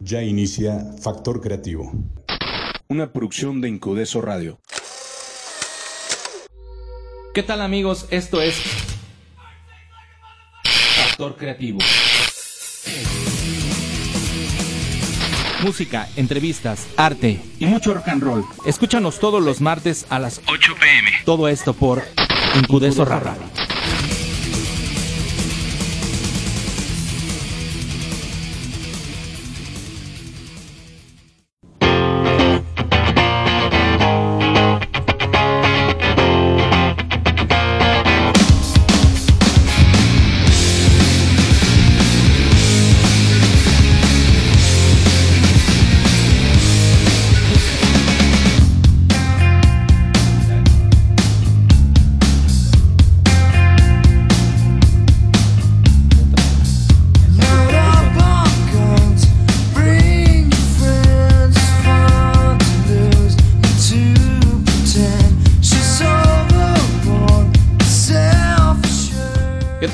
Ya inicia Factor Creativo. Una producción de Incudeso Radio. ¿Qué tal amigos? Esto es Factor Creativo. Música, entrevistas, arte y mucho rock and roll. Escúchanos todos los martes a las 8 pm. Todo esto por Incudeso Radio.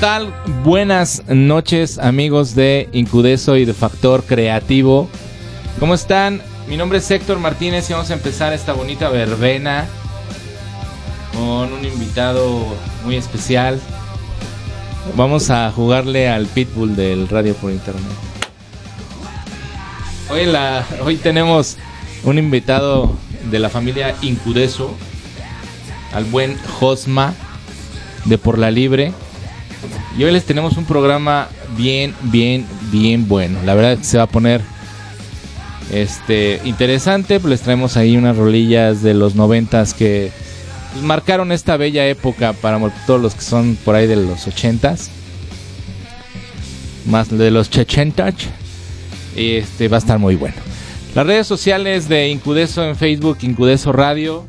Tal? Buenas noches amigos de Incudeso y de Factor Creativo. ¿Cómo están? Mi nombre es Héctor Martínez y vamos a empezar esta bonita verbena con un invitado muy especial. Vamos a jugarle al pitbull del radio por internet. Hoy, hoy tenemos un invitado de la familia Incudeso, al buen Josma de Por la Libre. Y hoy les tenemos un programa bien, bien, bien bueno. La verdad que se va a poner este interesante. Pues les traemos ahí unas rolillas de los noventas que pues, marcaron esta bella época para todos los que son por ahí de los ochentas. Más de los chechentas. Este va a estar muy bueno. Las redes sociales de Incudeso en Facebook, Incudeso Radio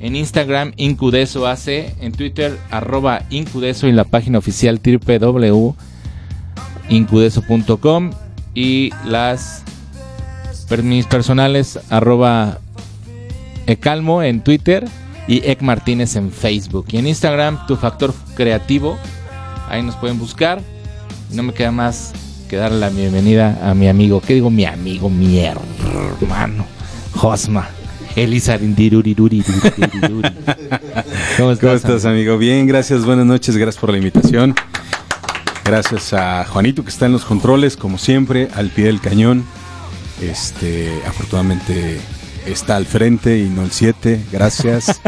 en Instagram Incudeso AC, en Twitter arroba Incudeso y en la página oficial www.incudeso.com y las mis personales arroba Ecalmo en Twitter y Ec Martínez en Facebook. Y en Instagram tu factor creativo ahí nos pueden buscar. No me queda más que darle la bienvenida a mi amigo ¿qué digo mi amigo? mi hermano Josma ¿Cómo estás, ¿Cómo estás amigo? Bien, gracias, buenas noches, gracias por la invitación. Gracias a Juanito que está en los controles, como siempre, al pie del cañón. Este, afortunadamente está al frente y no el 7, gracias.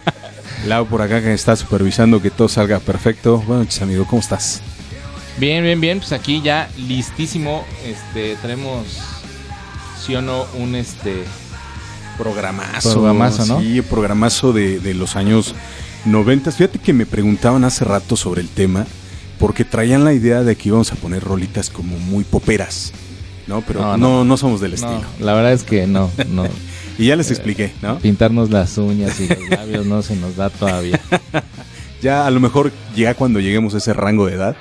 Lau por acá que está supervisando que todo salga perfecto. Buenas noches, amigo, ¿cómo estás? Bien, bien, bien, pues aquí ya listísimo. Este, traemos, sí o no, un este programazo. Programazo, ¿no? Sí, programazo de, de los años 90. Fíjate que me preguntaban hace rato sobre el tema, porque traían la idea de que íbamos a poner rolitas como muy poperas, ¿no? Pero no, no, somos del estilo. La verdad es que no, no. y ya les expliqué, ¿no? Pintarnos las uñas y los labios no se nos da todavía. ya a lo mejor ya cuando lleguemos a ese rango de edad,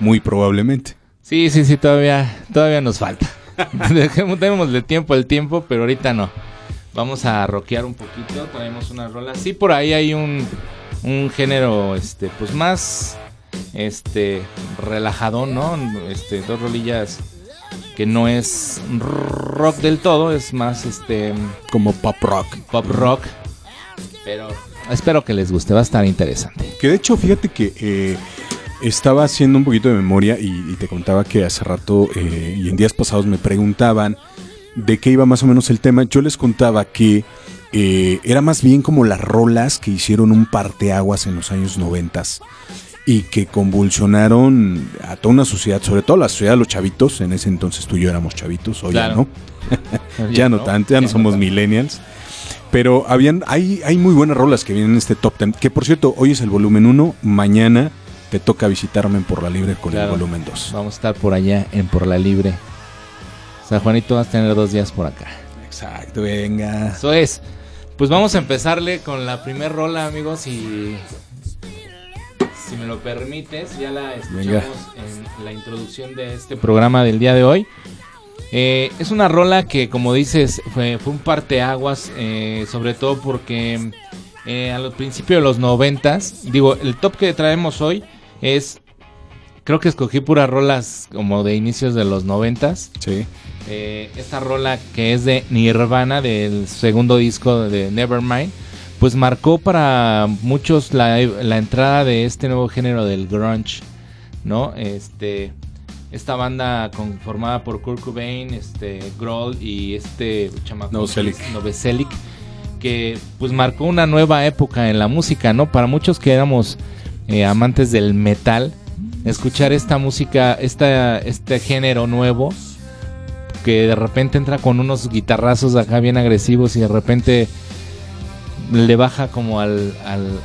muy probablemente. Sí, sí, sí, todavía, todavía nos falta. Dejemos de tiempo el tiempo, pero ahorita no. Vamos a rockear un poquito, traemos una rola. Sí, por ahí hay un, un género, este, pues más, este, relajadón, ¿no? Este, dos rolillas que no es rock del todo, es más, este... Como pop rock. Pop rock, pero espero que les guste, va a estar interesante. Que de hecho, fíjate que... Eh, estaba haciendo un poquito de memoria y, te contaba que hace rato eh, y en días pasados me preguntaban de qué iba más o menos el tema, yo les contaba que eh, era más bien como las rolas que hicieron un parteaguas en los años noventas y que convulsionaron a toda una sociedad, sobre todo la sociedad de los chavitos. En ese entonces tú y yo éramos chavitos, hoy ya no. ya no tanto, ya no somos millennials. Pero habían, hay, hay muy buenas rolas que vienen en este top ten. Que por cierto, hoy es el volumen 1, mañana te toca visitarme en Por la Libre con el volumen 2. Vamos a estar por allá en Por la Libre. San Juanito vas a tener dos días por acá. Exacto, venga. Eso es. Pues vamos a empezarle con la primer rola, amigos, y si me lo permites, ya la escuchamos en la introducción de este programa del día de hoy. Eh, es una rola que, como dices, fue, fue un parteaguas, eh, sobre todo porque eh, a los principios de los noventas, digo, el top que traemos hoy es, creo que escogí puras rolas como de inicios de los noventas. Sí. Eh, esta rola que es de Nirvana, del segundo disco de Nevermind, pues marcó para muchos la, la entrada de este nuevo género del grunge, ¿no? Este, esta banda conformada por Kurt Cobain, este, Grohl y este chamaco Novoselic. Novoselic, que pues marcó una nueva época en la música, ¿no? Para muchos que éramos eh, amantes del metal, escuchar esta música, esta, este género nuevo, que de repente entra con unos guitarrazos acá bien agresivos y de repente le baja como al, al,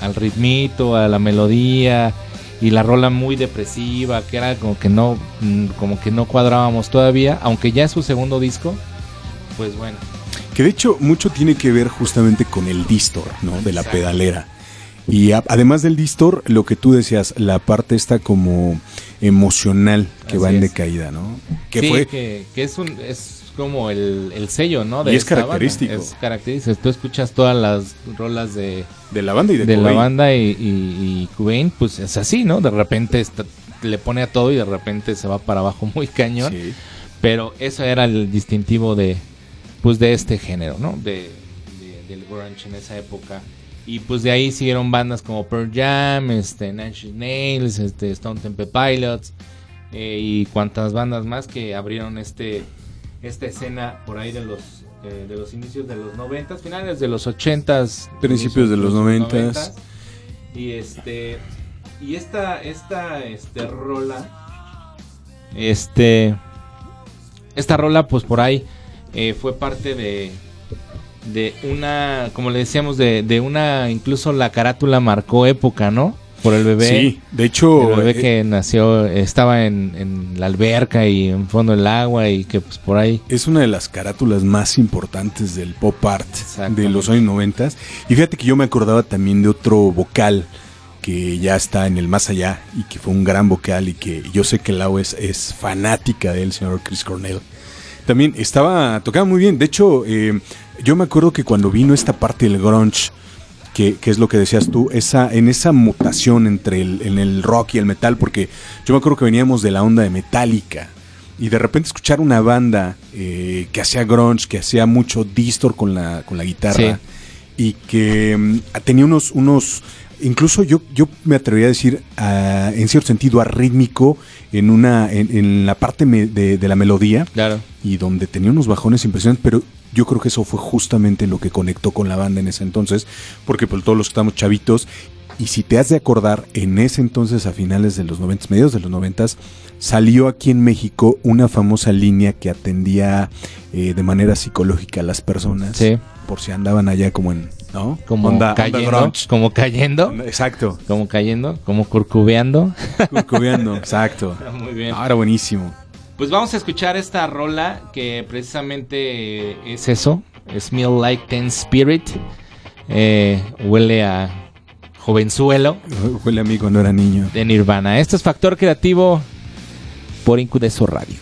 al, ritmito, a la melodía y la rola muy depresiva, que era como que no, mm, como que no cuadrábamos todavía, aunque ya es su segundo disco, pues bueno. Que de hecho mucho tiene que ver justamente con el distor, ¿no? De la pedalera. Y a- además del distor, lo que tú decías, la parte está como emocional que Así va en es. decaída, ¿no? Que Sí, fue que, que es un es como el, el sello, ¿no? Y es banda. característico. Es característico. Tú escuchas todas las rolas de, de la banda y de, de la banda y, y, y Cobain, pues es así, ¿no? De repente está- le pone a todo y de repente se va para abajo muy cañón. Sí. Pero eso era el distintivo de pues de este género, ¿no? De, de- del grunge en esa época. Y pues de ahí siguieron bandas como Pearl Jam, este, Inch Nails, este, Stone Temple Pilots eh, y cuantas bandas más que abrieron este esta escena por ahí de los eh, de los inicios de los noventas, finales de los ochentas, Principios de los noventas. y este y esta esta este rola este esta rola pues por ahí eh, fue parte de de una como le decíamos de, de una incluso la carátula marcó época no por el bebé Sí, de hecho, el bebé eh, que nació estaba en, en la alberca y en fondo del agua y que pues por ahí es una de las carátulas más importantes del pop art de los años 90. Y fíjate que yo me acordaba también de otro vocal que ya está en el más allá y que fue un gran vocal y que yo sé que Lau es, es fanática del señor Chris Cornell. También estaba, tocaba muy bien. De hecho, eh, yo me acuerdo que cuando vino esta parte del grunge, que, que es lo que decías tú, esa, en esa mutación entre el, en el rock y el metal, porque yo me acuerdo que veníamos de la onda de Metallica. Y de repente escuchar una banda eh, que hacía grunge, que hacía mucho distor con la, con la guitarra y que mm, tenía unos, unos incluso yo, yo me atrevería a decir, ah, en cierto sentido, arrítmico en, una, en, en la parte me- de, de la melodía claro y donde tenía unos bajones impresionantes, pero yo creo que eso fue justamente lo que conectó con la banda en ese entonces, porque pues todos los que estamos chavitos, y si te has de acordar, en ese entonces, a finales de los 90, mediados de los 90, salió aquí en México una famosa línea que atendía eh, de manera psicológica a las personas, Sí. por si andaban allá como en, ¿no? como Onda- cayendo como cayendo Exacto, como cayendo como curcubeando curcubeando, exacto. muy bien Ahora buenísimo. Pues vamos a escuchar esta rola que precisamente es eso, Smell Like Teen Spirit. Eh, huele a jovenzuelo Huele a mí cuando era niño. de Nirvana. Esto es Factor Creativo por Incudeso Radio.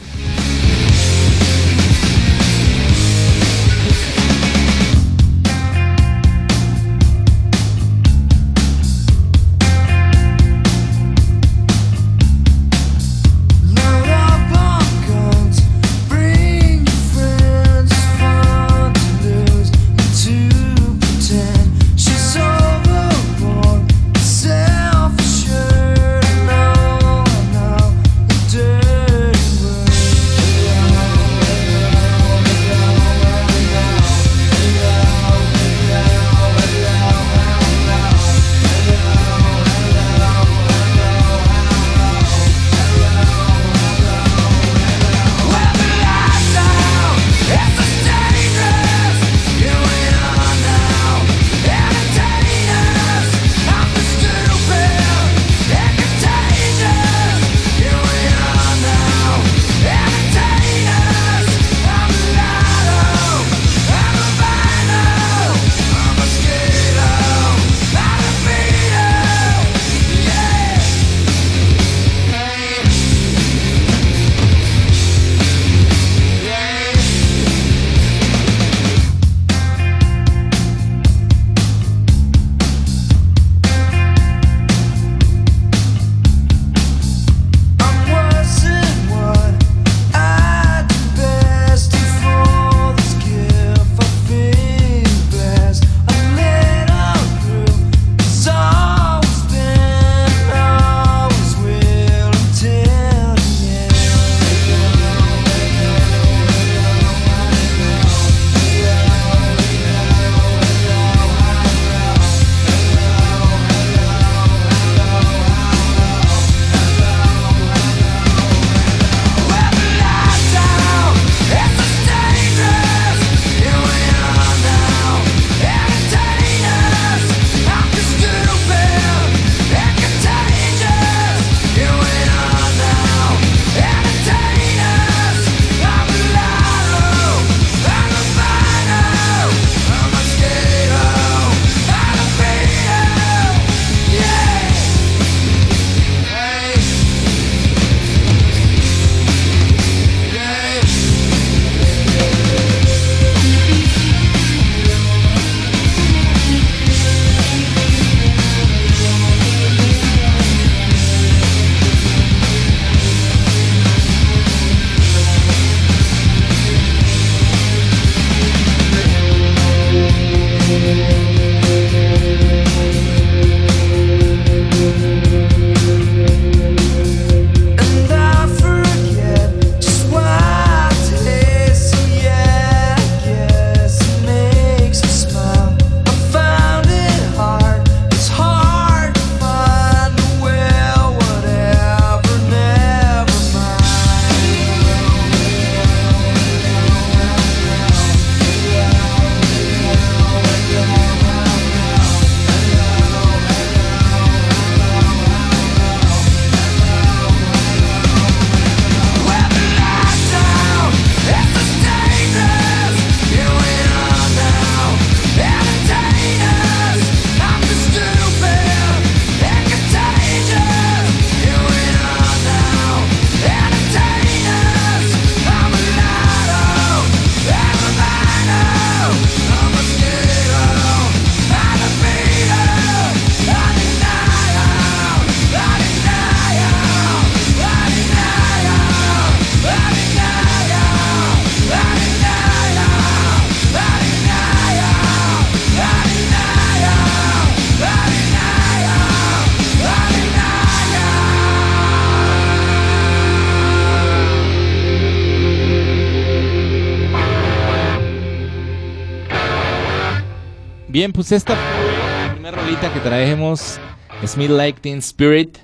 Bien, pues esta fue la primera rolita que traemos, Smith Like Teen Spirit,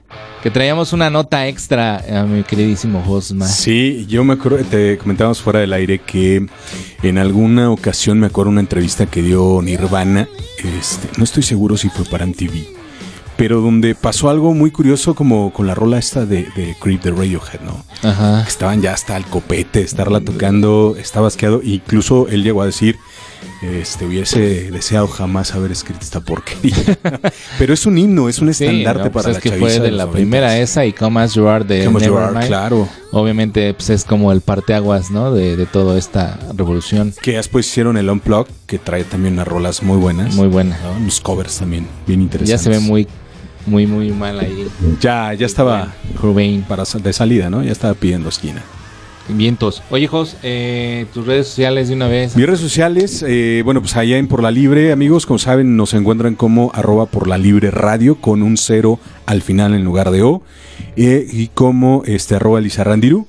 que traíamos una nota extra a mi queridísimo Josma. Sí, yo me acuerdo, te comentábamos fuera del aire que en alguna ocasión me acuerdo una entrevista que dio Nirvana, este, no estoy seguro si fue para MTV, pero donde pasó algo muy curioso como con la rola esta de, de Creep de Radiohead, ¿no? Ajá. Estaban ya hasta el copete, estarla tocando, estaba asqueado, incluso él llegó a decir, este, hubiese deseado jamás haber escrito esta porquería. pero es un himno, es un Sí, estandarte no, pues para es la que fue de la primera esa y Come As You Are de You claro. Obviamente pues es como el parteaguas, ¿no? De, de toda esta revolución. Que después hicieron el Unplug, que trae también unas rolas muy buenas. Muy buena. ¿no? Unos covers también, bien Ya interesantes. se ve muy, muy, muy mal ahí. Ya, ya estaba Cobain. para de salida, ¿no? Ya estaba pidiendo esquina. Vientos. Oye, Jos, eh, tus redes sociales de una vez. Mis redes sociales, eh, bueno, pues allá en Por la Libre, amigos, como saben, nos encuentran como arroba por la libre radio con un cero al final en lugar de O. eh, y como este arroba Lizarrandiru.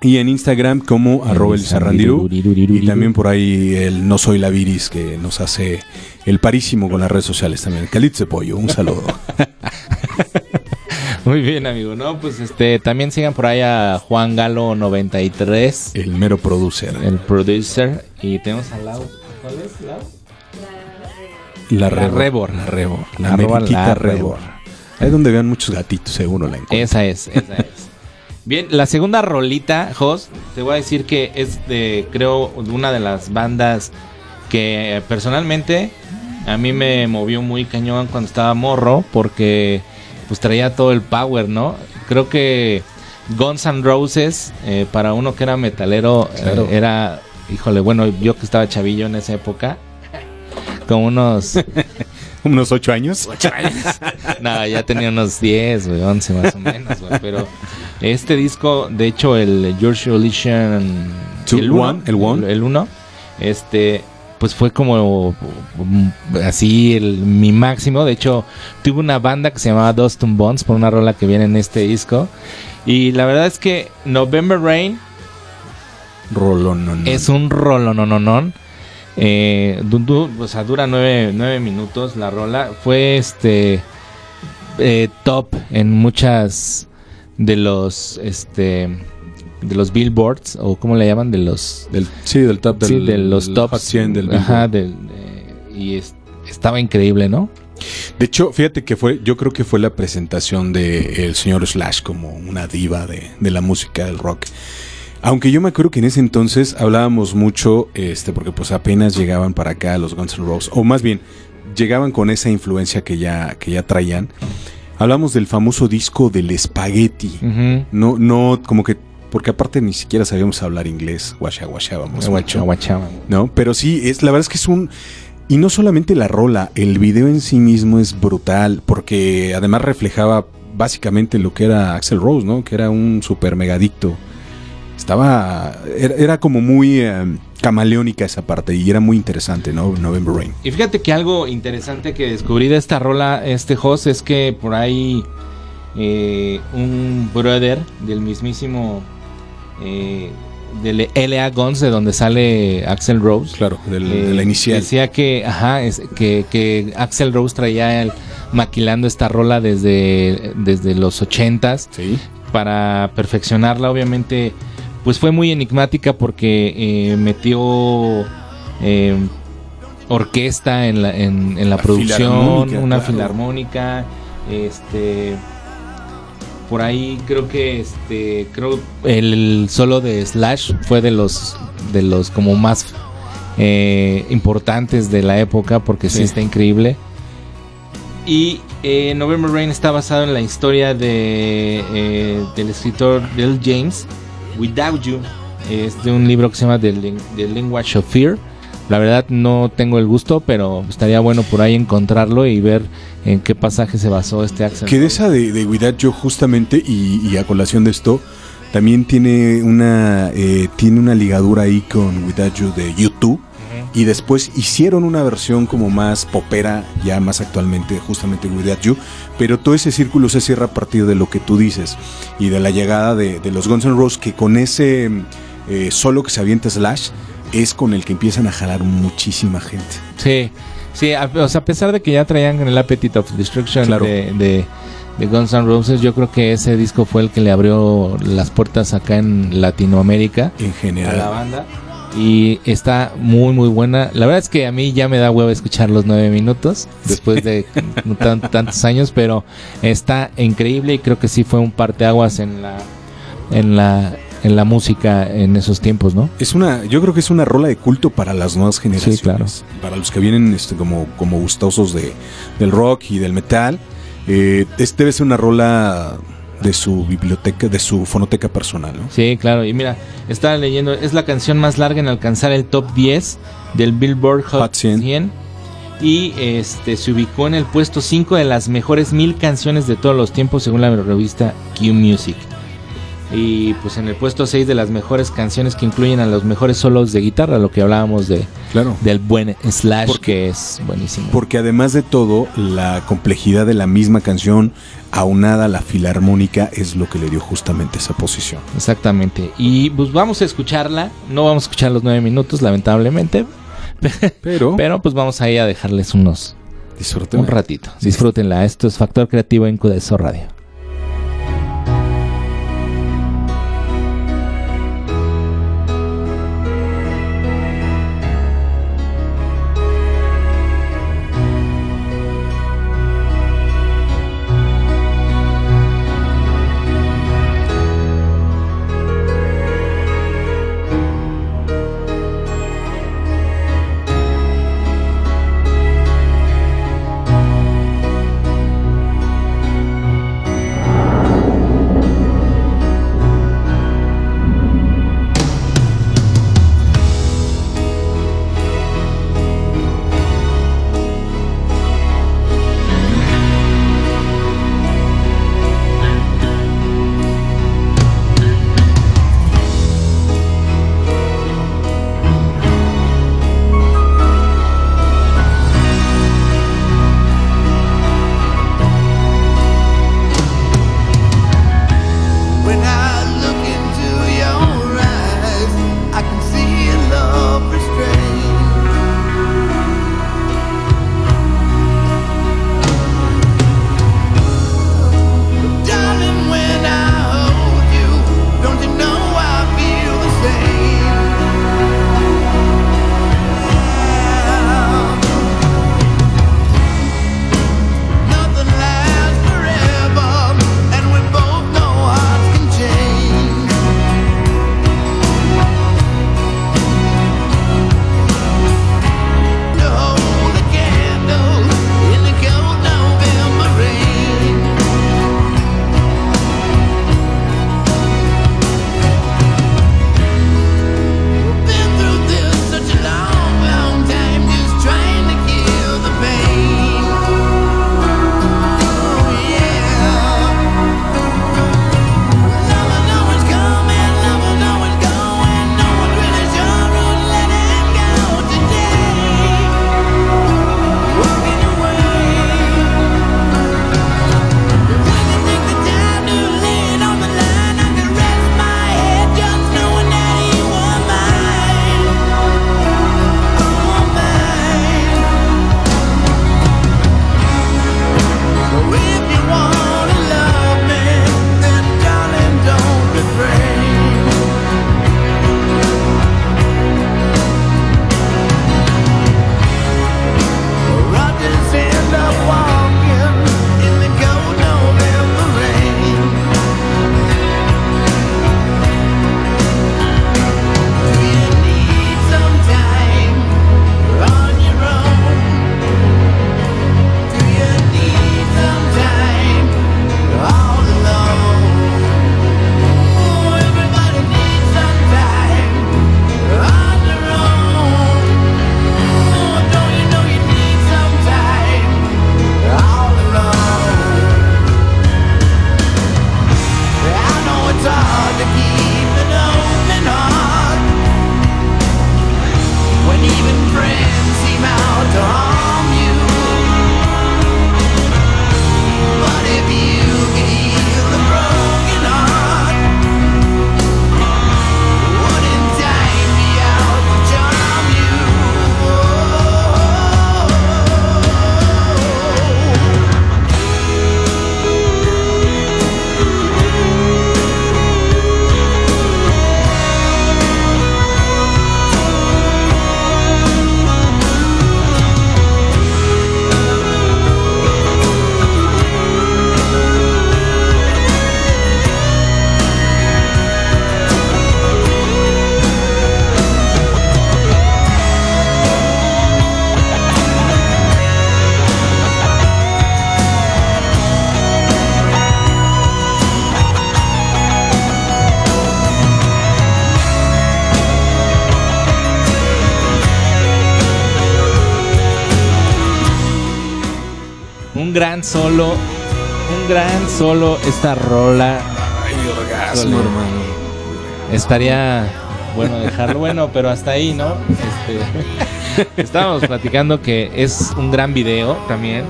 Y en Instagram como arroba Lizarrandiru. Y también por ahí el No Soy la Viris que nos hace el parísimo con las redes sociales también. Calitze Pollo, un saludo. Muy bien, amigo. No, pues este, también sigan por ahí a Juan Galo 93, el mero producer. el producer. Y tenemos al lado. ¿Cuál es? Lau? La, La Rebor. Rebor. La Rebor. La la Rebor. Ahí donde vean muchos gatitos, seguro la encuentran. Esa es, esa es. Bien, la segunda rolita, Jos, te voy a decir que es de, creo, una de las bandas que personalmente a mí me movió muy cañón cuando estaba morro porque pues traía todo el power, ¿no? Creo que Guns N' Roses, eh, para uno que era metalero, eh, era, híjole, bueno, yo que estaba chavillo en esa época, como unos... Unos ocho años. No, ya tenía unos 10, güey, 11 más o menos, güey. Pero este disco, de hecho, el George. Two, el uno, one, el one. El 1, este, pues fue como um, así el, mi máximo. De hecho, tuve una banda que se llamaba Dustin Bones por una rola que viene en este disco. Y la verdad es que November Rain Rolón, es un no. Eh, o sea, dura nueve, nueve minutos la rola. Fue este eh, top en muchas de los este de los billboards o cómo le llaman de los Del, sí, del top del, sí, de los tops Hot 100 del Ajá, del, eh, y es- estaba increíble, ¿no? De hecho, fíjate que fue, yo creo que fue la presentación de el señor Slash como una diva de, de la música del rock. Aunque yo me acuerdo que en ese entonces hablábamos mucho, este, porque pues apenas llegaban para acá los Guns N' Roses, o más bien, llegaban con esa influencia que ya, que ya traían. Hablamos del famoso disco del espagueti. No, no, como que, porque aparte ni siquiera sabíamos hablar inglés, guacha, guachábamos mucho. Aguachaba. ¿no? Pero sí, es la verdad es que es un y no solamente la rola, el video en sí mismo es brutal porque además reflejaba básicamente lo que era Axel Rose, ¿no? Que era un super megadicto. Estaba era, era como muy eh, camaleónica esa parte y era muy interesante, ¿no? November Rain. Y fíjate que algo interesante que descubrí de esta rola, este host, es que por ahí eh, un brother del mismísimo eh, del LA Guns, de donde sale Axel Rose, Claro, del- eh, de la inicial. decía que, ajá, es, que, que Axel Rose traía el, maquilando esta rola desde, desde los ochentas Sí. para perfeccionarla, obviamente, pues fue muy enigmática porque eh, metió eh, orquesta en la, en, en la, La producción, filarmónica, una claro. filarmónica, este por ahí creo que este creo el solo de Slash fue de los de los como más eh, importantes de la época porque sí, Sí. está increíble y eh, November Rain está basado en la historia de, eh, del escritor Bill James, Without You. Es de un libro que se llama The Language of Fear. La verdad no tengo el gusto, pero estaría bueno por ahí encontrarlo y ver en qué pasaje se basó este Axel. Que de esa de, de You justamente y, y a colación de esto también tiene una eh, tiene una ligadura ahí con You de YouTube. Y después hicieron una versión como más popera ya más actualmente justamente Without You pero todo ese círculo se cierra a partir de lo que tú dices y de la llegada de, de los Guns N' Roses que con ese eh, solo que se avienta Slash es con el que empiezan a jalar muchísima gente Sí, Sí, a, o sea, a pesar de que ya traían el Appetite of Destruction Claro. de, de, de Guns N' Roses, yo creo que ese disco fue el que le abrió las puertas acá en Latinoamérica En a la general. banda. Y está muy, muy buena. La verdad es que a mí ya me da huevo escuchar los nueve minutos después de tan- tantos años, pero está increíble y creo que sí fue un parteaguas en la, en la, en la música en esos tiempos, ¿no? Es una, yo creo que es una rola de culto para las nuevas generaciones. claro. Para los que vienen este, como, como gustosos de, del rock y del metal. Eh, es, debe ser una rola de su biblioteca, de su fonoteca personal, ¿no? Sí, claro. Y mira, estaba leyendo, es la canción más larga en alcanzar el top 10 del Billboard Hot, Hot 100. 100. Y este se ubicó en el puesto 5 de las mejores mil canciones de todos los tiempos según la revista Q Music. Y pues en el puesto 6 de las mejores canciones que incluyen a los mejores solos de guitarra, lo que hablábamos de Claro. del buen Slash, Porque- que es buenísimo. Porque además de todo, la complejidad de la misma canción, aunada a la filarmónica, es lo que le dio justamente esa posición. Exactamente. Y pues vamos a escucharla. No vamos a escuchar los 9 minutos, lamentablemente. Pero, Pero pues vamos ahí a dejarles unos disfruten. un ratito. Disfrútenla. Esto es Factor Creativo en Cudeso Radio. Gran solo, un gran solo esta rola. orgasmo, Híjole. hermano. Estaría bueno dejarlo bueno, pero hasta ahí, ¿no? Este, estábamos platicando que es un gran video también.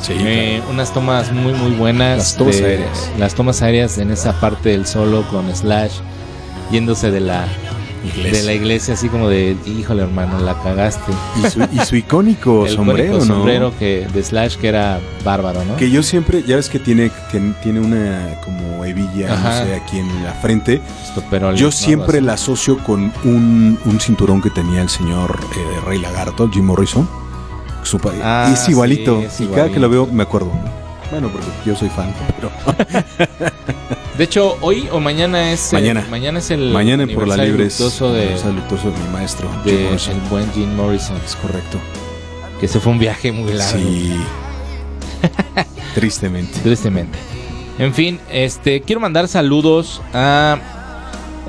Sí, Eh, unas tomas muy muy buenas. Las tomas aéreas. Las tomas aéreas en esa parte del solo con Slash yéndose de la Iglesia. de la iglesia así como de híjole hermano la cagaste. Y su, y su icónico El sombrero, icónico ¿no? sombrero que de Slash que era bárbaro, ¿no? Que yo siempre, ya ves que tiene, que tiene una como hebilla, Ajá. no sé, aquí en la frente. Esto, pero Yo siempre la asocio con un, un cinturón que tenía el señor eh, Rey Lagarto, Jim Morrison. Su Ah, es igualito. sí, es y cada que lo igualito. veo me acuerdo. Bueno, porque yo soy fan, pero De hecho, hoy o mañana es Mañana. el, mañana es el mañana por la libre luctuoso de, aniversario luctuoso de mi maestro, Jim de Morrison. el buen Jim Morrison, Es correcto. que se fue un viaje muy largo. Sí. Tristemente. Tristemente. En fin, este quiero mandar saludos a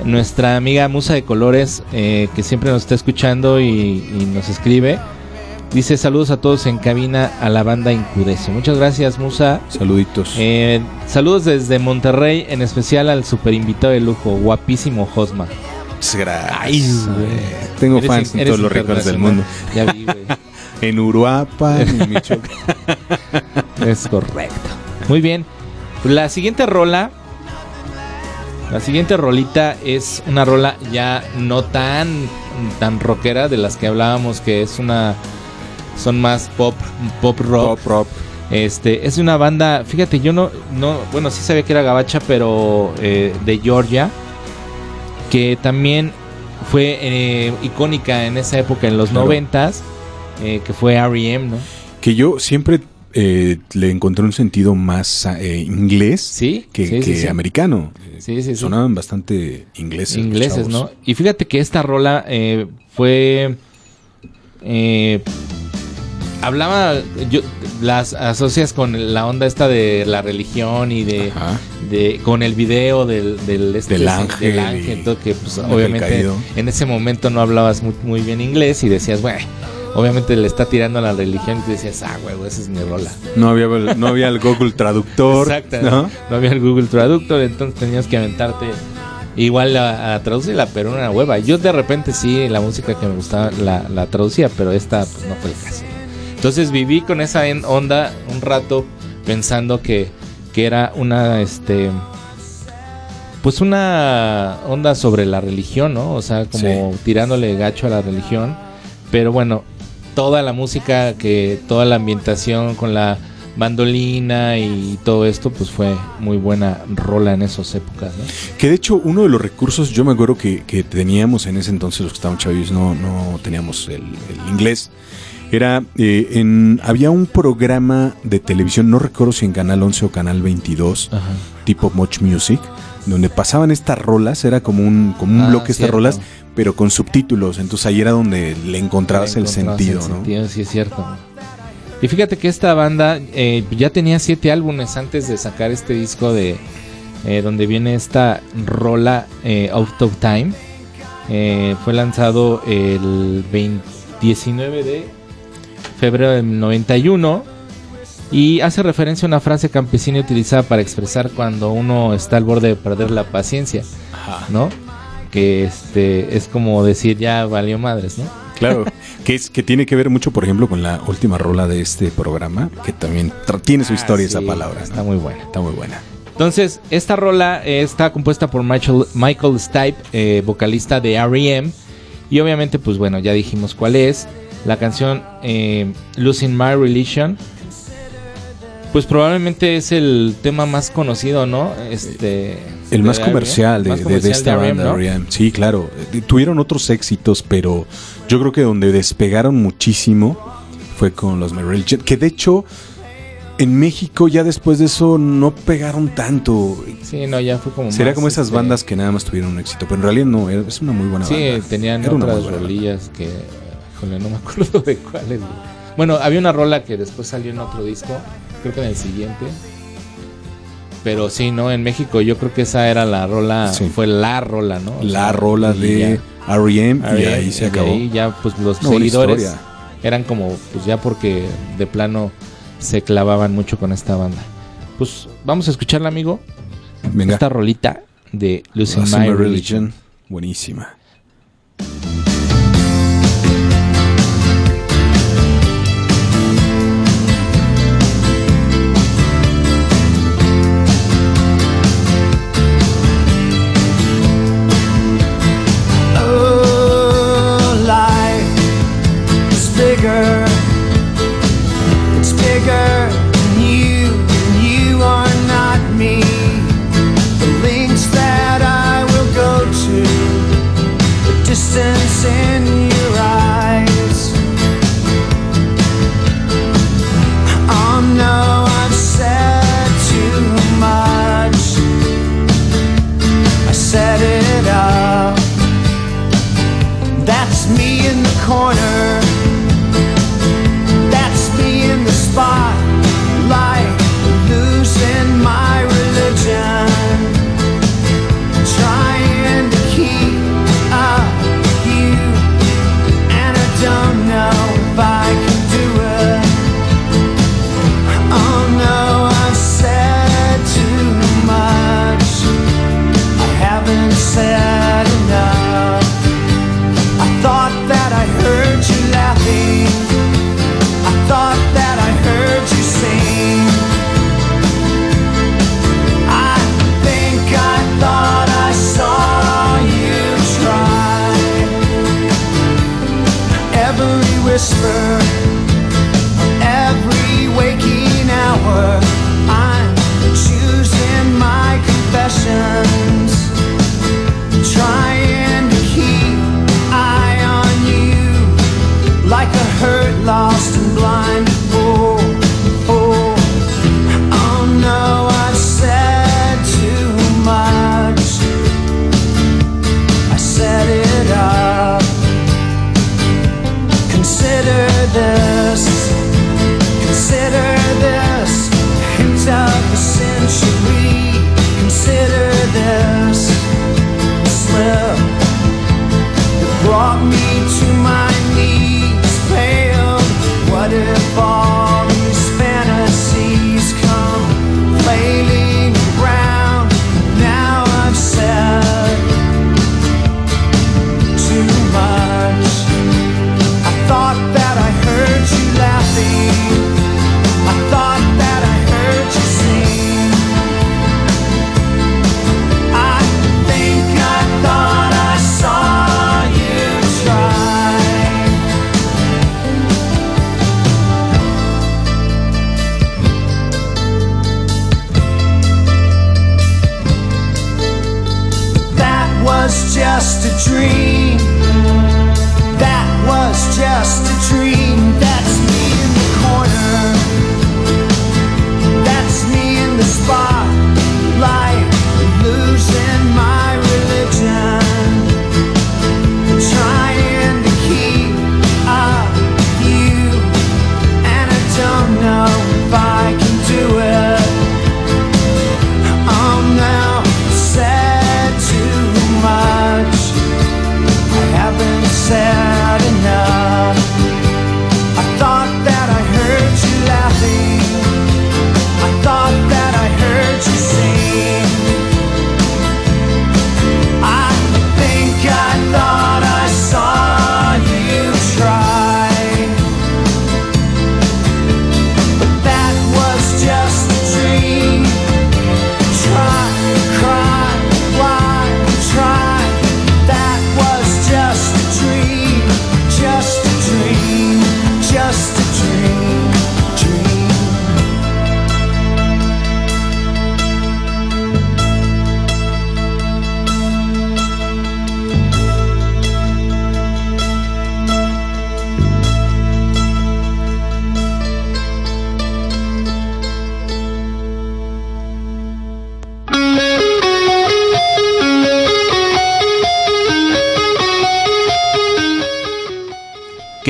nuestra amiga Musa de Colores, eh, que siempre nos está escuchando y, y nos escribe. Dice saludos a todos en cabina a la banda Incudeso. Muchas gracias, Musa. Saluditos. Eh, saludos desde Monterrey, en especial al super invitado de lujo, guapísimo Josma. Gracias. Ay, güey. Tengo Eres fans en todos los rincones del mundo. Ya vi, güey. En Uruapan, en Michoacán. Es correcto. Muy bien. La siguiente rola. La siguiente rolita es una rola ya no tan tan rockera de las que hablábamos que es una son más pop pop rock. Pop, rock. Este es una banda, fíjate, yo no no bueno, sí sabía que era gabacha, pero eh, de Georgia que también fue eh, icónica en esa época en los Claro. noventas, eh, que fue R.E.M., ¿no? Que yo siempre eh, le encontré un sentido más eh, inglés Sí, que, sí, que sí. americano. Sí, sí, sí. Sonaban bastante ingleses. ingleses. ¿no? Y fíjate que esta rola eh, fue. Hablaba. Yo, las asocias con la onda esta de la religión y de. Con el video del, del, este- Del ángel del ángel, todo que pues, obviamente en ese momento no hablabas muy, muy bien inglés y decías, bueno, obviamente le está tirando a la religión y te decías, ah, huevo, esa es mi rola. No había, el- no había el Google Traductor. Exacto. ¿no? No había el Google Traductor, entonces tenías que aventarte igual a, a traducirla, pero una hueva. Yo de repente sí, la música que me gustaba la, la traducía, pero esta pues no fue el caso. Entonces viví con esa onda un rato pensando que, que era una, este, pues una onda sobre la religión, ¿no? O sea, como tirándole gacho a la religión. Pero bueno, toda la música, que toda la ambientación con la bandolina y todo esto, pues fue muy buena rola en esas épocas, ¿no? Que de hecho, uno de los recursos, yo me acuerdo que, que teníamos en ese entonces, los que estaban chavillos, no, no teníamos el, el inglés. Era, eh, en, había un programa de televisión, no recuerdo si en Canal 11 o Canal 22, Ajá. tipo Much Music, donde pasaban estas rolas, era como un, como un Ah, bloque de estas cierto. rolas, pero con subtítulos. Entonces ahí era donde le encontrabas el Encontrabas sentido, el ¿no? sentido, sí es cierto. Y fíjate que esta banda eh, ya tenía siete álbumes antes de sacar este disco de eh, donde viene esta rola eh, Out of Time. Eh, fue lanzado el 20 19 de febrero del 91 y hace referencia a una frase campesina utilizada para expresar cuando uno está al borde de perder la paciencia, ¿no? Que este es como decir ya valió madres, ¿no? Claro, que es que tiene que ver mucho, por ejemplo, con la última rola de este programa, que también tiene su historia Ah, esa sí, palabra. ¿no? Está muy buena. Está muy buena. Entonces, esta rola eh, está compuesta por Michael, Michael Stipe, eh, vocalista de R.E.M. Y obviamente, pues bueno, ya dijimos cuál es. La canción eh, Losing My Religion. Pues probablemente es el tema más conocido, ¿no? Este, El más de comercial de, más de- de comercial esta banda. Sí, claro. Eh, Tuvieron otros éxitos, pero yo creo que donde despegaron muchísimo fue con los My Religion, que de hecho en México ya después de eso no pegaron tanto. Sí, no, ya fue como Sería como esas este, bandas que nada más tuvieron un éxito, pero en realidad no, es una muy buena Sí, banda. tenían Era otras rolillas que híjole, no me acuerdo de cuál es. Bueno, había una rola que después salió en otro disco, creo que en el siguiente. Pero sí, ¿no? En México yo creo que esa era la rola, sí. fue la rola, ¿no? O la sea, rola de R.E.M. y ahí se acabó. Y ya pues los no, seguidores eran como, pues ya porque de plano se clavaban mucho con esta banda. Pues vamos a escucharla, amigo. Venga. Esta rolita de Losing My, My Religion. Religion. Buenísima.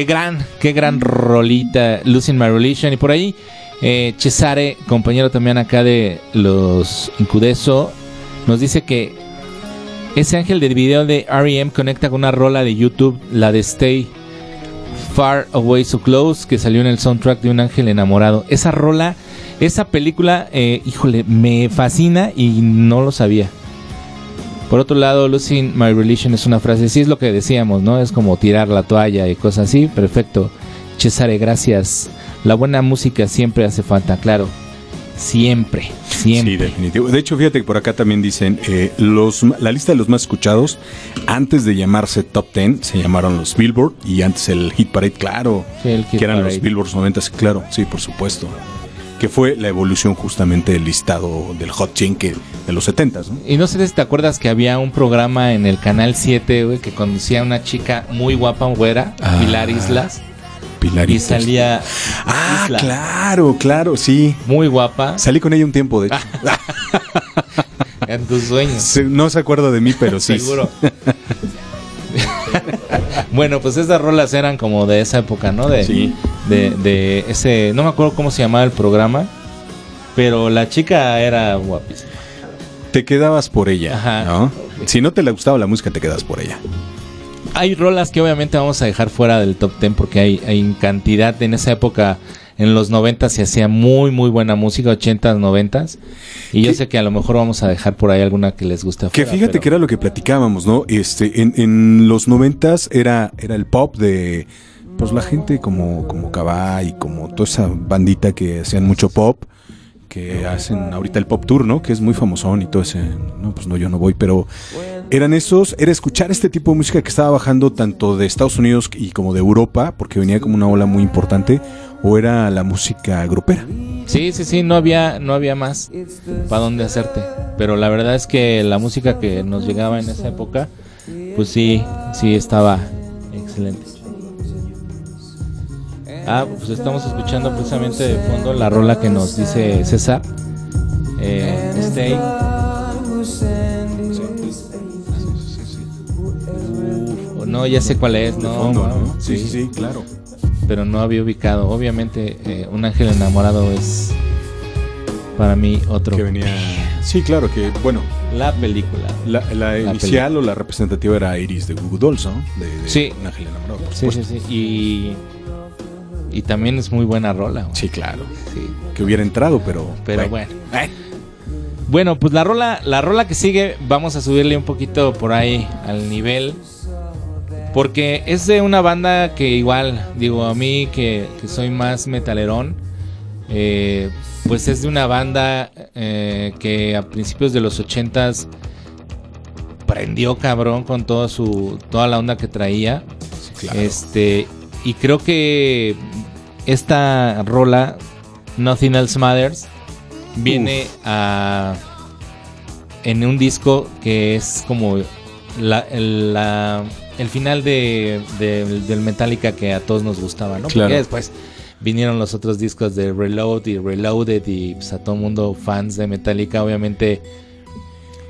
Qué gran, qué gran rolita, Losing My Religion. Y por ahí, eh, Cesare, compañero también acá de los Incudeso, nos dice que ese ángel del video de REM conecta con una rola de YouTube, la de Stay Far Away So Close, que salió en el soundtrack de Un Ángel Enamorado. Esa rola, esa película, eh, híjole, me fascina y no lo sabía. Por otro lado, Losing My Religion es una frase, sí es lo que decíamos, ¿no? Es como tirar la toalla y cosas así. Perfecto. Cesare, gracias. La buena música siempre hace falta, claro. Siempre, siempre. Sí, definitivo. De hecho, fíjate que por acá también dicen, eh, los, la lista de los más escuchados, antes de llamarse Top 10, se llamaron los Billboard y antes el Hit Parade, claro, Sí, el Hit que eran Parade. los Billboards 90, claro, sí, por supuesto. Que fue la evolución justamente del listado del Hot 100 que, de los 70s, ¿no? Y no sé si te acuerdas que había un programa en el canal 7, güey, que conducía a una chica muy guapa, güera, Ah. Pilar Islas, Pilar y salía Ah, Isla, claro, claro, sí. muy guapa Salí con ella un tiempo, de hecho. en tus sueños. No se acuerda de mí, pero sí. Seguro. bueno, pues esas rolas eran como de esa época, ¿no? De, Sí. de, de ese, no me acuerdo cómo se llamaba el programa, pero la chica era guapísima. Te quedabas por ella, Ajá. ¿no? Si no te le gustaba la música, te quedas por ella. Hay rolas que obviamente vamos a dejar fuera del top 10 porque hay, hay cantidad en esa época. En los 90 se hacía muy, muy buena música, 80s, 90s. Y yo sé que a lo mejor vamos a dejar por ahí alguna que les guste. Que afuera, fíjate pero- que era lo que platicábamos, ¿no? Este, en, en los noventas era, era el pop de pues la gente como, como Cabá y como toda esa bandita que hacían mucho pop, que hacen ahorita el pop tour, ¿no? Que es muy famosón y todo ese. No, pues no, yo no voy, pero eran esos, era escuchar este tipo de música que estaba bajando tanto de Estados Unidos y como de Europa, porque venía como una ola muy importante, o era la música grupera. Sí, sí, sí, no había, no había más para dónde hacerte. Pero la verdad es que la música que nos llegaba en esa época, pues sí, sí estaba excelente. Ah, pues estamos escuchando precisamente de fondo la rola que nos dice César. Eh, Stay. Uf, no, ya sé cuál es, no, Fondo, ¿no? Sí, sí, sí, claro. Pero no había ubicado. Obviamente, eh, un ángel enamorado es para mí otro. Que venía. Sí, claro, que bueno, La película. La, la inicial o la representativa era Iris de Google Dolls, ¿no? De, de Sí. Un ángel enamorado, por Sí, supuesto. sí, sí. Y, y también es muy buena rola. güey. Sí, claro. Sí. Que hubiera entrado, pero. Pero bueno. Bueno, pues la rola, la rola que sigue, vamos a subirle un poquito por ahí al nivel. Porque es de una banda que igual, digo, a mí que, que soy más metalerón, eh, pues es de una banda eh, que a principios de los ochentas prendió cabrón con toda su, toda la onda que traía. Sí, claro. Este, y creo que esta rola, Nothing Else Matters, viene a en un disco que es como la- la- el final de, de- del Metallica que a todos nos gustaba, ¿no? Claro. Porque después vinieron los otros discos de Reload y Reloaded y pues, a todo mundo fans de Metallica, obviamente,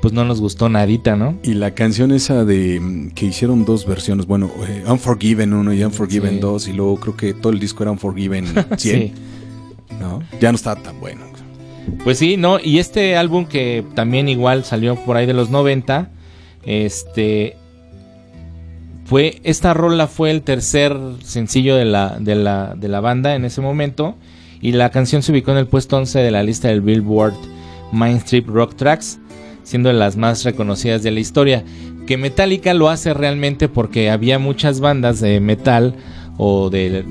pues no nos gustó nadita, ¿no? Y la canción esa de mm, que hicieron dos versiones, bueno, eh, Unforgiven 1 y Unforgiven Sí. 2, y luego creo que todo el disco era Unforgiven 100, Sí. ¿no? Ya no estaba tan bueno. Pues sí, ¿no? Y este álbum que también igual salió por ahí de los 90, este fue esta rola fue el tercer sencillo de la, de la, de la banda en ese momento y la canción se ubicó en el puesto 11 de la lista del Billboard Mainstream Rock Tracks, siendo de las más reconocidas de la historia. Que Metallica lo hace realmente porque había muchas bandas de metal o de,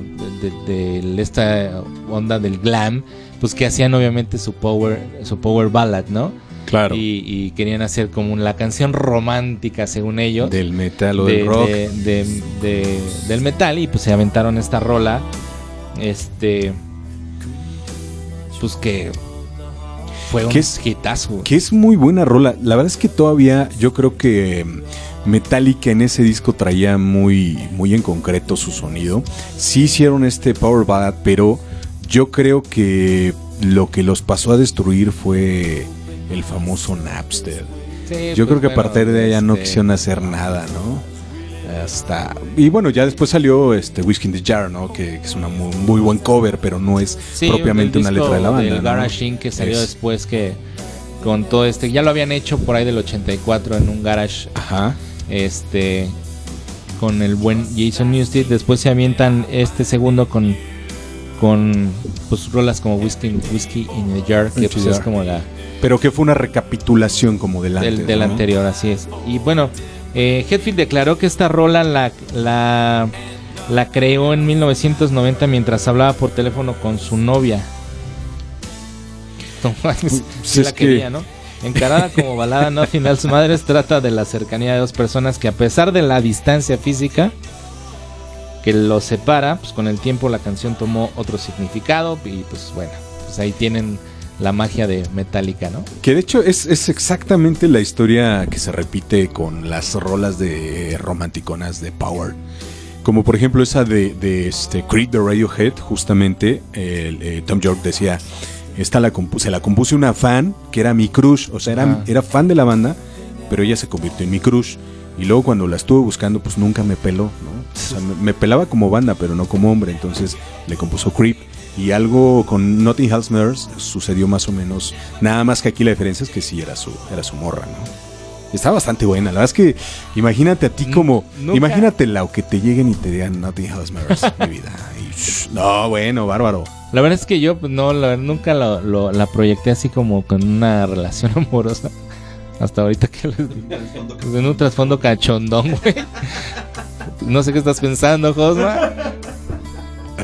de- esta onda del glam, pues que hacían obviamente su power, su power ballad, ¿no? Claro. Y, y querían hacer como la canción romántica según ellos del metal o de- del rock. de- de- de- del metal y pues se aventaron esta rola este pues que fue un ¿Qué es- hitazo Que es muy buena rola. La verdad es que todavía yo creo que mm, Metallica en ese disco traía muy, muy en concreto su sonido. Sí hicieron este Power Ballad, pero yo creo que lo que los pasó a destruir fue el famoso Napster. Sí, Yo pues, creo que a partir de allá no este, quisieron hacer nada, ¿no? Hasta y bueno, ya después salió este Whiskey in the Jar, ¿no? Que, que es una muy, muy buen cover, pero no es sí, propiamente una letra de la banda. ¿no? Garage Inc. que salió Es- después que con todo este ya lo habían hecho por ahí del 84 en un garage Ajá. este con el buen Jason Newsted. Después se avientan este segundo con con pues rolas como Whiskey, Whiskey in the Jar, que pues, es como la Pero que fue una recapitulación como del del, del ¿no? anterior, así es. Y bueno, eh, Hetfield declaró que esta rola la, la, la creó en 1990 mientras hablaba por teléfono con su novia. No, mames, sí Pues la es que- quería, ¿no? Encarada como balada Nothing Else Matters, trata de la cercanía de dos personas que a pesar de la distancia física que los separa, pues con el tiempo la canción tomó otro significado y pues bueno, pues ahí tienen la magia de Metallica, ¿no? Que de hecho es, es exactamente la historia que se repite con las rolas de romanticonas de Power. Como por ejemplo esa de, de este Creed de Radiohead, justamente eh, Tom York decía, esta la se la compuse una fan que era mi crush, o sea, era, era fan de la banda, pero ella se convirtió en mi crush. Y luego cuando la estuve buscando, pues nunca me peló, ¿no? O sea, me, me pelaba como banda, pero no como hombre. Entonces le compuso Creep. Y algo con Notting Hill Smithers sucedió más o menos. Nada más que aquí la diferencia es que sí era su, era su morra, ¿no? Está bastante buena. La verdad es que imagínate a ti como. nunca- Imagínate la que te lleguen y te digan Notting Hill Smithers, mi vida. Y, shh, no, bueno, bárbaro. La verdad es que yo pues, no, la verdad, nunca lo- lo- la proyecté así como con una relación amorosa. Hasta ahorita que les en un trasfondo cachondón, güey. No sé qué estás pensando, Josma.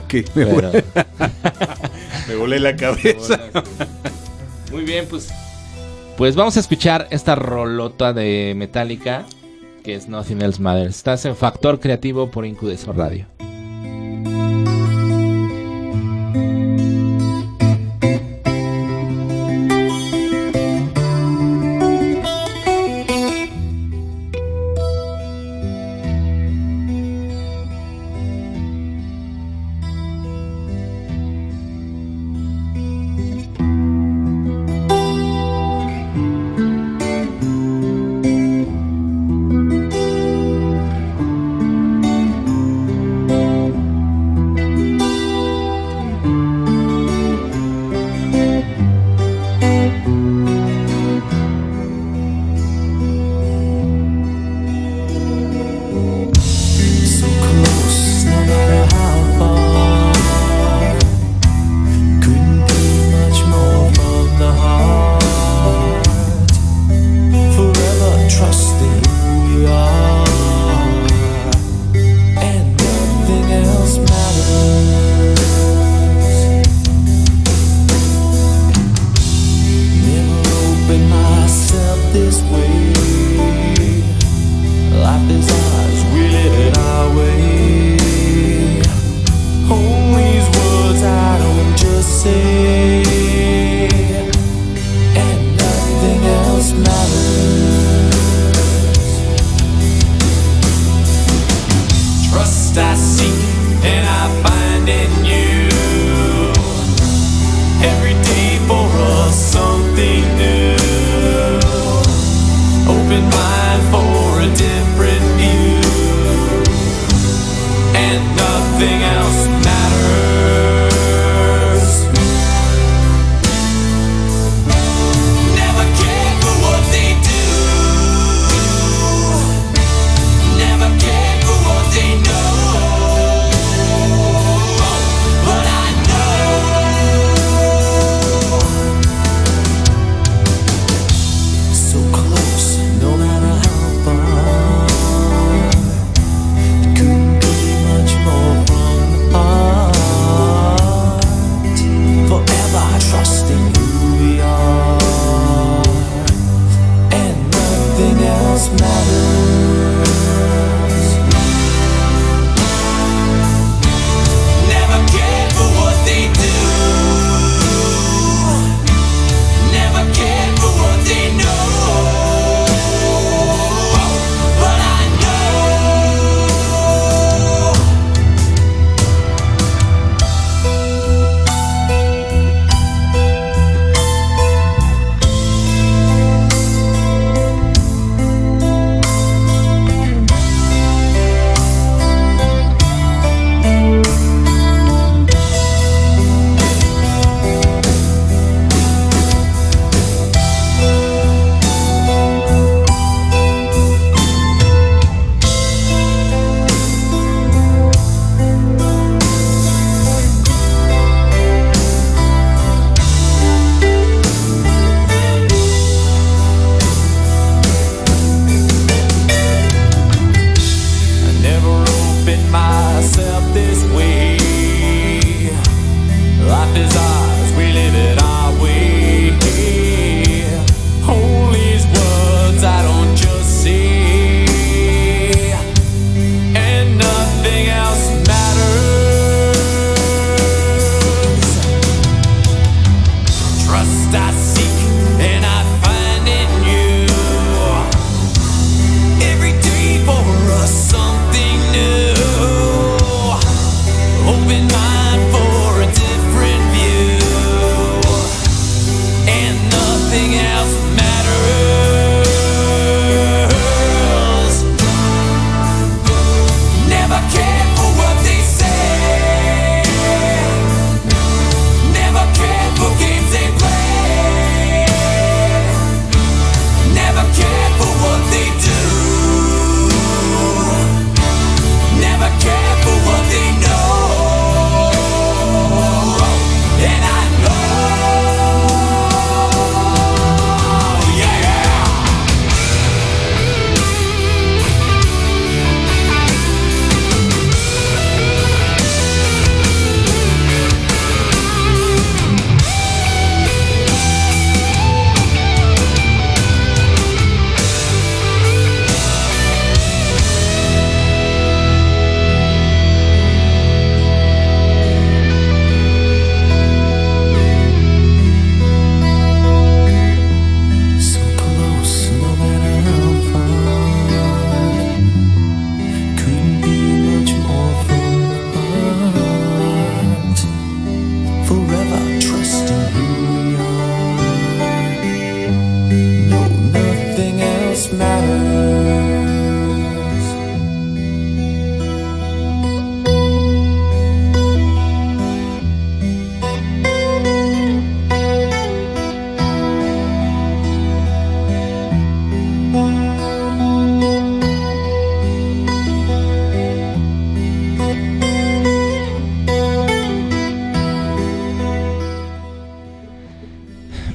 Ok, me, Pero, volé, me volé la cabeza. muy bien, pues. Pues vamos a escuchar esta rolota de Metallica, que es Nothing Else Matters. Estás en Factor Creativo por Incudeso Radio.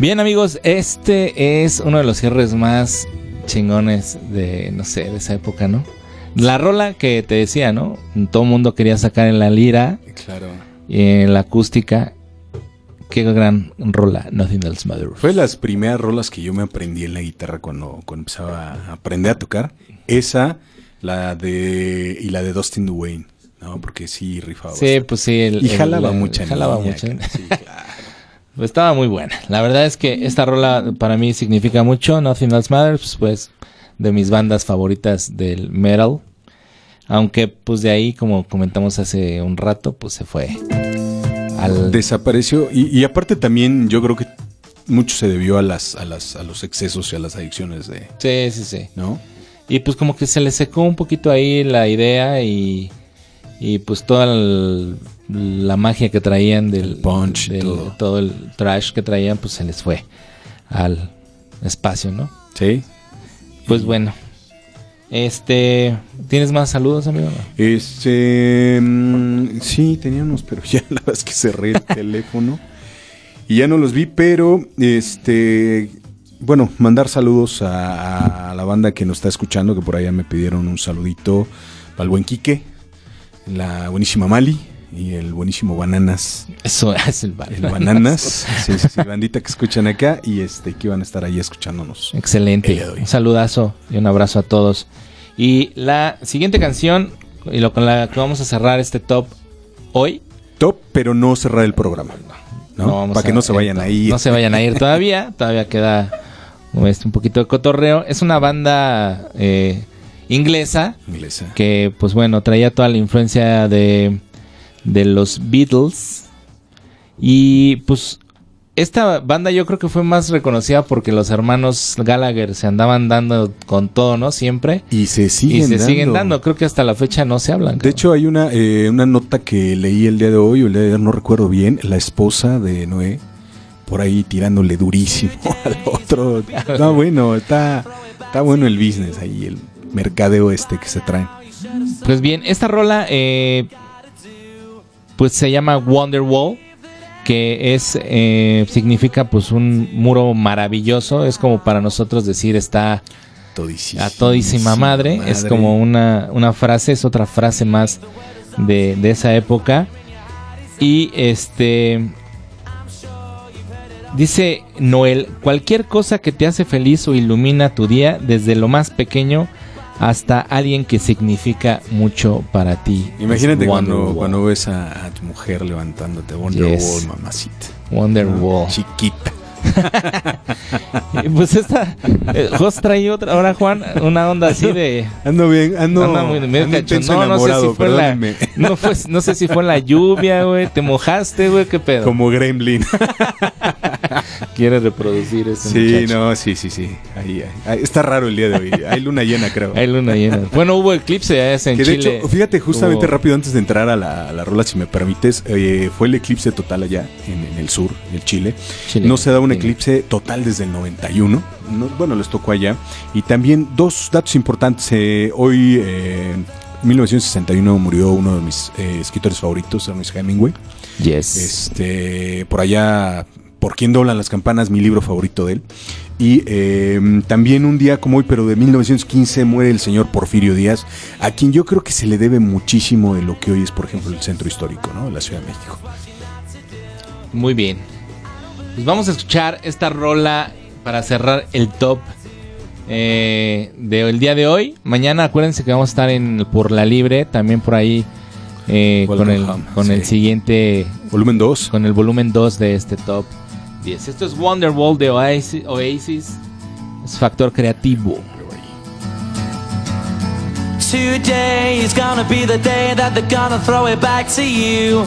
Bien amigos, este es uno de los cierres más chingones de, no sé, de esa época, ¿no? La rola que te decía, ¿no? Todo el mundo quería sacar en la lira Claro. y en la acústica. Qué gran rola, Nothing Else Matters. Fue las primeras rolas que yo me aprendí en la guitarra cuando, cuando empezaba a aprender a tocar. Esa, la de. y la de Dustin Duane, ¿no? Porque sí rifaba. Sí, bastante. pues sí. El, y el- jalaba mucha Jalaba cara, Sí, claro. Pues estaba muy buena. La verdad es que esta rola para mí significa mucho. Nothing Else Matters, pues de mis bandas favoritas del metal. Aunque pues de ahí, como comentamos hace un rato, pues se fue al... Desapareció. Y, y aparte también yo creo que mucho se debió a las, a las, a los excesos y a las adicciones de. Sí, sí, sí. ¿No? Y pues como que se le secó un poquito ahí la idea y, y pues toda el- la magia que traían del El punch del- todo. todo el trash que traían, pues se les fue al espacio, ¿no? Sí. Pues bueno. Este, ¿tienes más saludos, amigo? Este. mm, sí, teníamos, pero ya la verdad es que cerré el teléfono. Y ya no los vi, pero este. Bueno, mandar saludos a, a la banda que nos está escuchando, que por allá me pidieron un saludito el buen Quique, la buenísima Mali y el buenísimo Bananas. Eso es el bar. El Bananas, sí, sí, sí, bandita que escuchan acá y este que iban a estar ahí escuchándonos. Excelente. Un saludazo y un abrazo a todos. Y la siguiente canción, y lo con la que vamos a cerrar este top hoy, Top, pero no cerrar el programa. ¿no? No vamos Para que no se vayan a ir. No se vayan a ir todavía. todavía queda este, un poquito de cotorreo. Es una banda eh, inglesa Inglesa. que, pues bueno, traía toda la influencia de, de los Beatles. Y pues esta banda yo creo que fue más reconocida porque los hermanos Gallagher se andaban dando con todo, ¿no? Siempre. Y se siguen y se dando. siguen dando. Creo que hasta la fecha no se hablan. De hecho, hay una, eh, una nota que leí el día de hoy, o el día de ayer, no recuerdo bien, la esposa de Noé, por ahí tirándole durísimo al otro. Está bueno, está, está bueno el business ahí, el mercadeo este que se traen. Pues bien, esta rola eh, pues se llama Wonderwall, que es eh, significa pues un muro maravilloso, es como para nosotros decir está a todísima madre, es como una, una frase, es otra frase más de, de esa época. Y este. Dice Noel, cualquier cosa que te hace feliz o ilumina tu día, desde lo más pequeño hasta alguien que significa mucho para ti. Imagínate cuando, cuando ves a, a tu mujer levantándote Wonderwall, Yes. mamacita. Wonderwall. Chiquita. Y Pues esta. eh, Jos trae otra. Ahora, Juan, una onda así de. Ando bien, ando, muy medio ando. No, no sé si fue la. No, fue, no sé si fue la lluvia, güey. Te mojaste, güey. ¿Qué pedo? Como Gremlin. Quiere reproducir ese sí, muchacho. no, sí, sí, sí. Ahí, ahí. Está raro el día de hoy. Hay luna llena, creo. Hay luna llena. Bueno, hubo eclipse en Que de Chile. hecho, fíjate, justamente Hubo- rápido antes de entrar a la, a la rola, si me permites, eh, fue el eclipse total allá en, en el sur, en Chile. Chile. No se da un eclipse total desde el 91. No, bueno, les tocó allá. Y también dos datos importantes. eh, hoy, eh, en 1961, murió uno de mis eh, escritores favoritos, Ernest Hemingway. Yes. Este, por allá, por quién doblan las campanas, mi libro favorito de él. Y eh, también un día como hoy, pero de 1915, muere el señor Porfirio Díaz, a quien yo creo que se le debe muchísimo de lo que hoy es, por ejemplo, el centro histórico, ¿no? De la Ciudad de México. Muy bien. Pues vamos a escuchar esta rola para cerrar el top eh, del día de hoy. Mañana acuérdense que vamos a estar en por la libre, también por ahí eh, con, el, home, con el siguiente, Volumen 2. con el volumen 2 de este top 10. Esto es Wonderwall de Oasis, Oasis. Es factor creativo. Today is gonna be the day that they're gonna throw it back to you.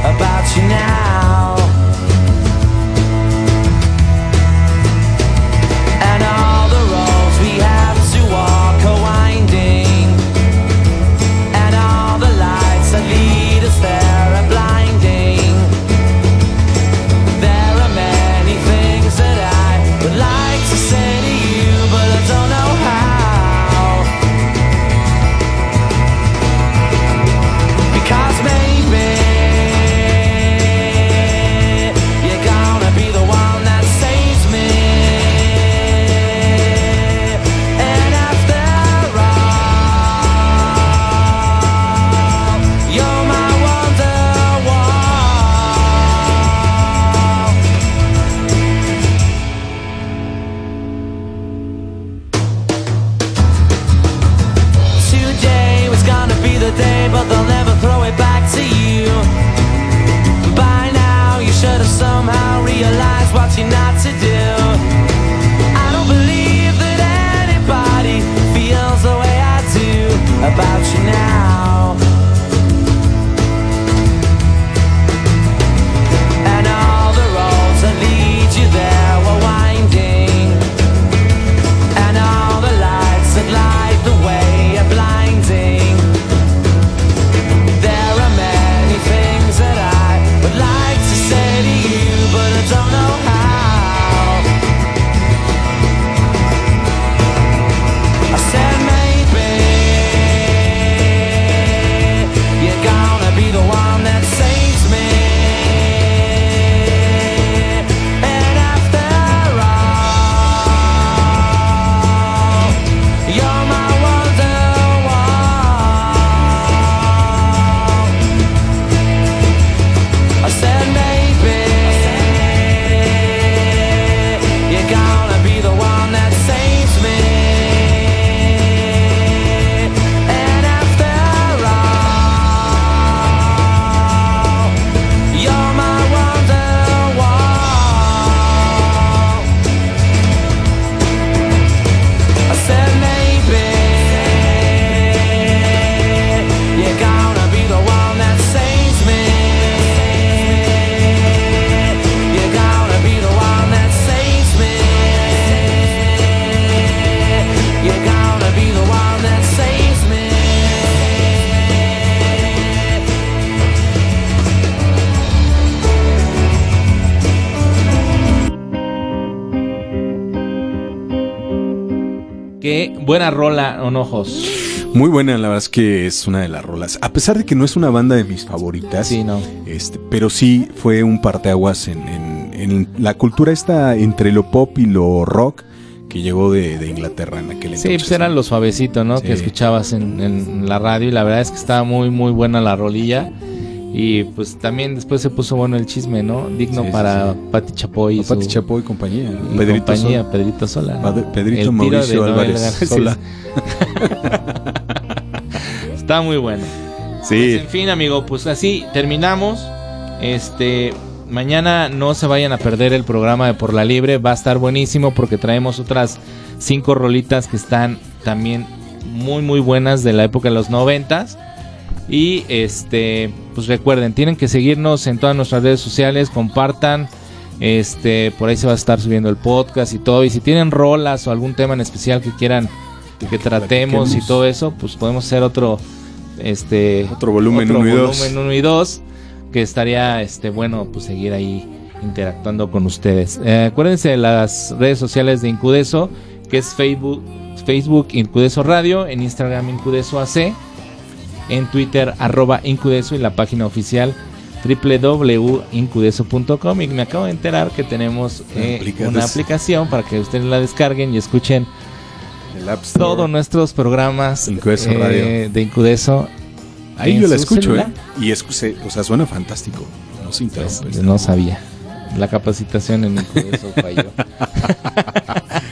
About you now. Rola, ¿o no, Jos? Muy buena, la verdad es que es una de las rolas. A pesar de que no es una banda de mis favoritas, Sí, no. este, pero sí fue un parteaguas en, en, en la cultura esta entre lo pop y lo rock que llegó de, de Inglaterra en aquel Sí, entonces. pues era lo suavecito, ¿no? Sí. Que escuchabas en, en la radio y la verdad es que estaba muy, muy buena la rolilla. Y pues también después se puso bueno el chisme, ¿no? Digno Sí, para sí. Pati Chapoy y, Pati Chapoy y compañía. y Pedrito compañía. Pedrito Sola. Padre- Pedrito El Mauricio Álvarez. Sola. Está muy bueno. Pues, Sí, en fin, amigo, pues así terminamos. Este, mañana no se vayan a perder el programa de Por la Libre, va a estar buenísimo porque traemos otras cinco rolitas que están también muy muy buenas de la época de los noventas. Y este, pues recuerden, tienen que seguirnos en todas nuestras redes sociales, compartan. Este, por ahí se va a estar subiendo el podcast y todo. Y si tienen rolas o algún tema en especial que quieran que tratemos y todo eso, pues podemos hacer otro este Otro volumen otro uno y dos. volumen uno y dos, que estaría este bueno pues seguir ahí interactuando con ustedes. Eh, acuérdense de las redes sociales de Incudeso, que es Facebook, Facebook Incudeso Radio, en Instagram Incudeso AC, en Twitter arroba Incudeso y la página oficial www.incudeso.com y me acabo de enterar que tenemos eh, una aplicación para que ustedes la descarguen y escuchen todos nuestros programas Incudeso eh, Radio. de Incudeso. Ahí yo la escucho. ¿eh? Y escuché, o sea, suena fantástico. No se Pues, no sabía. La capacitación en Incudeso falló.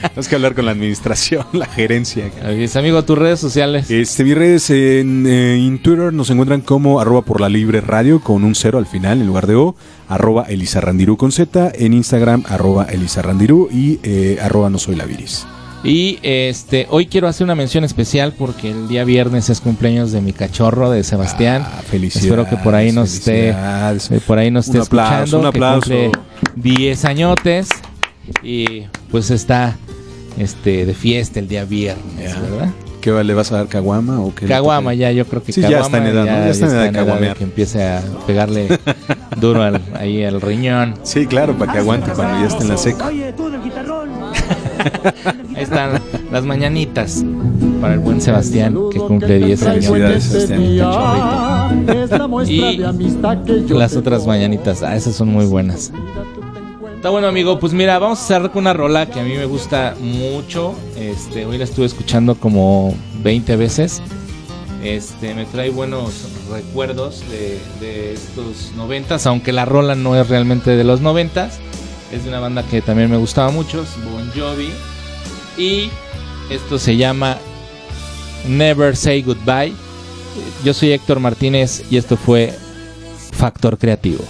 Tienes que hablar con la administración, la gerencia. Mis amigo, tus redes sociales. Este, mis redes en, eh, en Twitter nos encuentran como arroba por la libre radio con un cero al final en lugar de O, arroba Elizarrandirú con Z, en Instagram arroba Elizarrandirú y eh, arroba no soy la viris. Y este, hoy quiero hacer una mención especial porque el día viernes es cumpleaños de mi cachorro, de Sebastián. Ah, felicidades, Espero que por ahí nos esté, eh, por ahí nos esté Un aplauso, escuchando. un que aplauso. cumple 10 añotes y pues está este de fiesta el día viernes, Ya. ¿verdad? ¿Qué le vas a dar caguama o qué? Caguama ya, yo creo que Sí, ya caguama está en edad, ¿no? Ya está en edad de caguamear. que empiece a pegarle duro al, ahí al riñón. Sí, claro, para que aguante cuando ya esté en la seca. Oye, tú del guitarrón. Ahí están las mañanitas para el buen Sebastián que cumple 10 años. Felicidades, Sebastián. Y las otras mañanitas, ah, esas son muy buenas. Está bueno, amigo. Pues mira, vamos a cerrar con una rola que a mí me gusta mucho. Este, hoy la estuve escuchando como 20 veces. Este, me trae buenos recuerdos de, de estos noventas, aunque la rola no es realmente de los noventas. Es de una banda que también me gustaba mucho, es Bon Jovi. Y esto se llama Never Say Goodbye. Yo soy Héctor Martínez y esto fue Factor Creativo.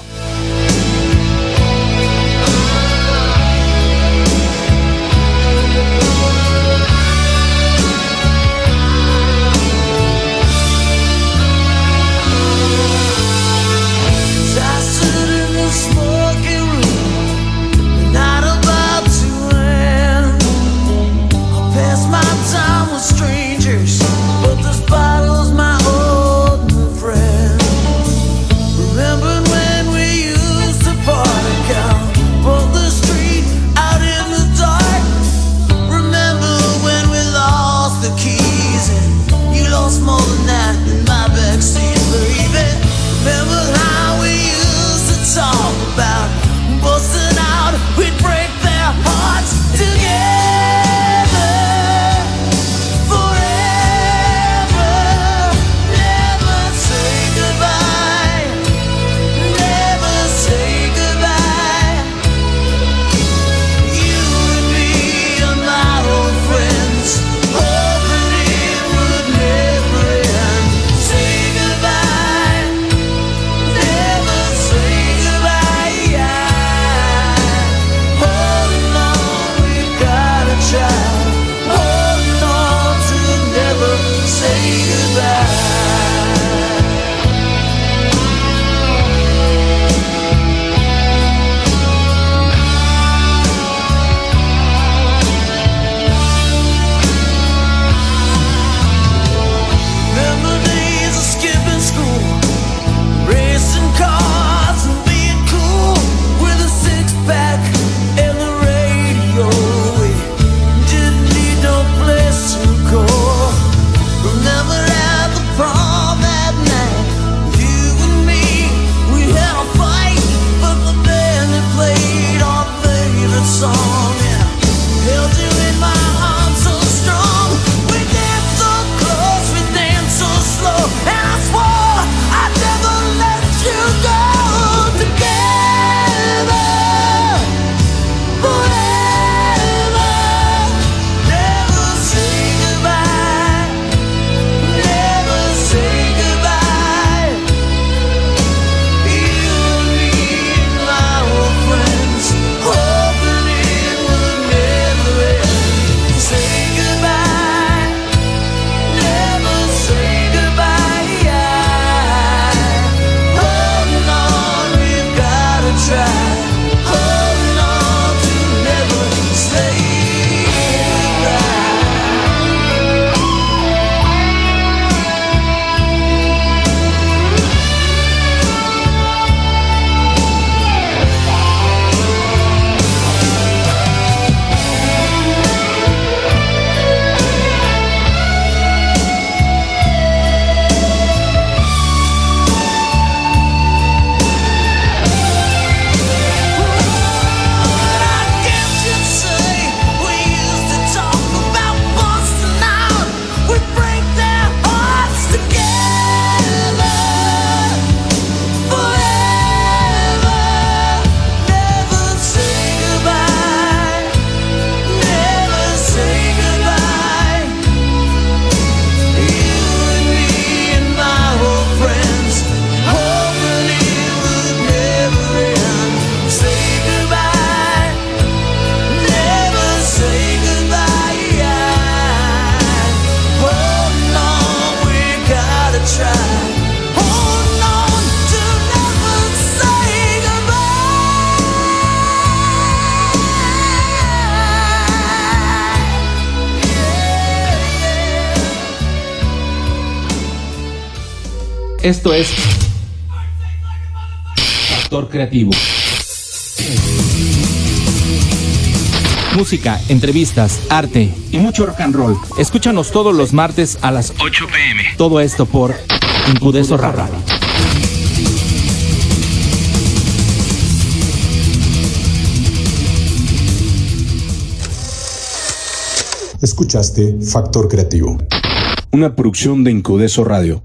Esto es Factor Creativo. Música, entrevistas, arte y mucho rock and roll. Escúchanos todos los martes a las 8 pm. Todo esto por Incudeso Radio. Escuchaste Factor Creativo. Una producción de Incudeso Radio.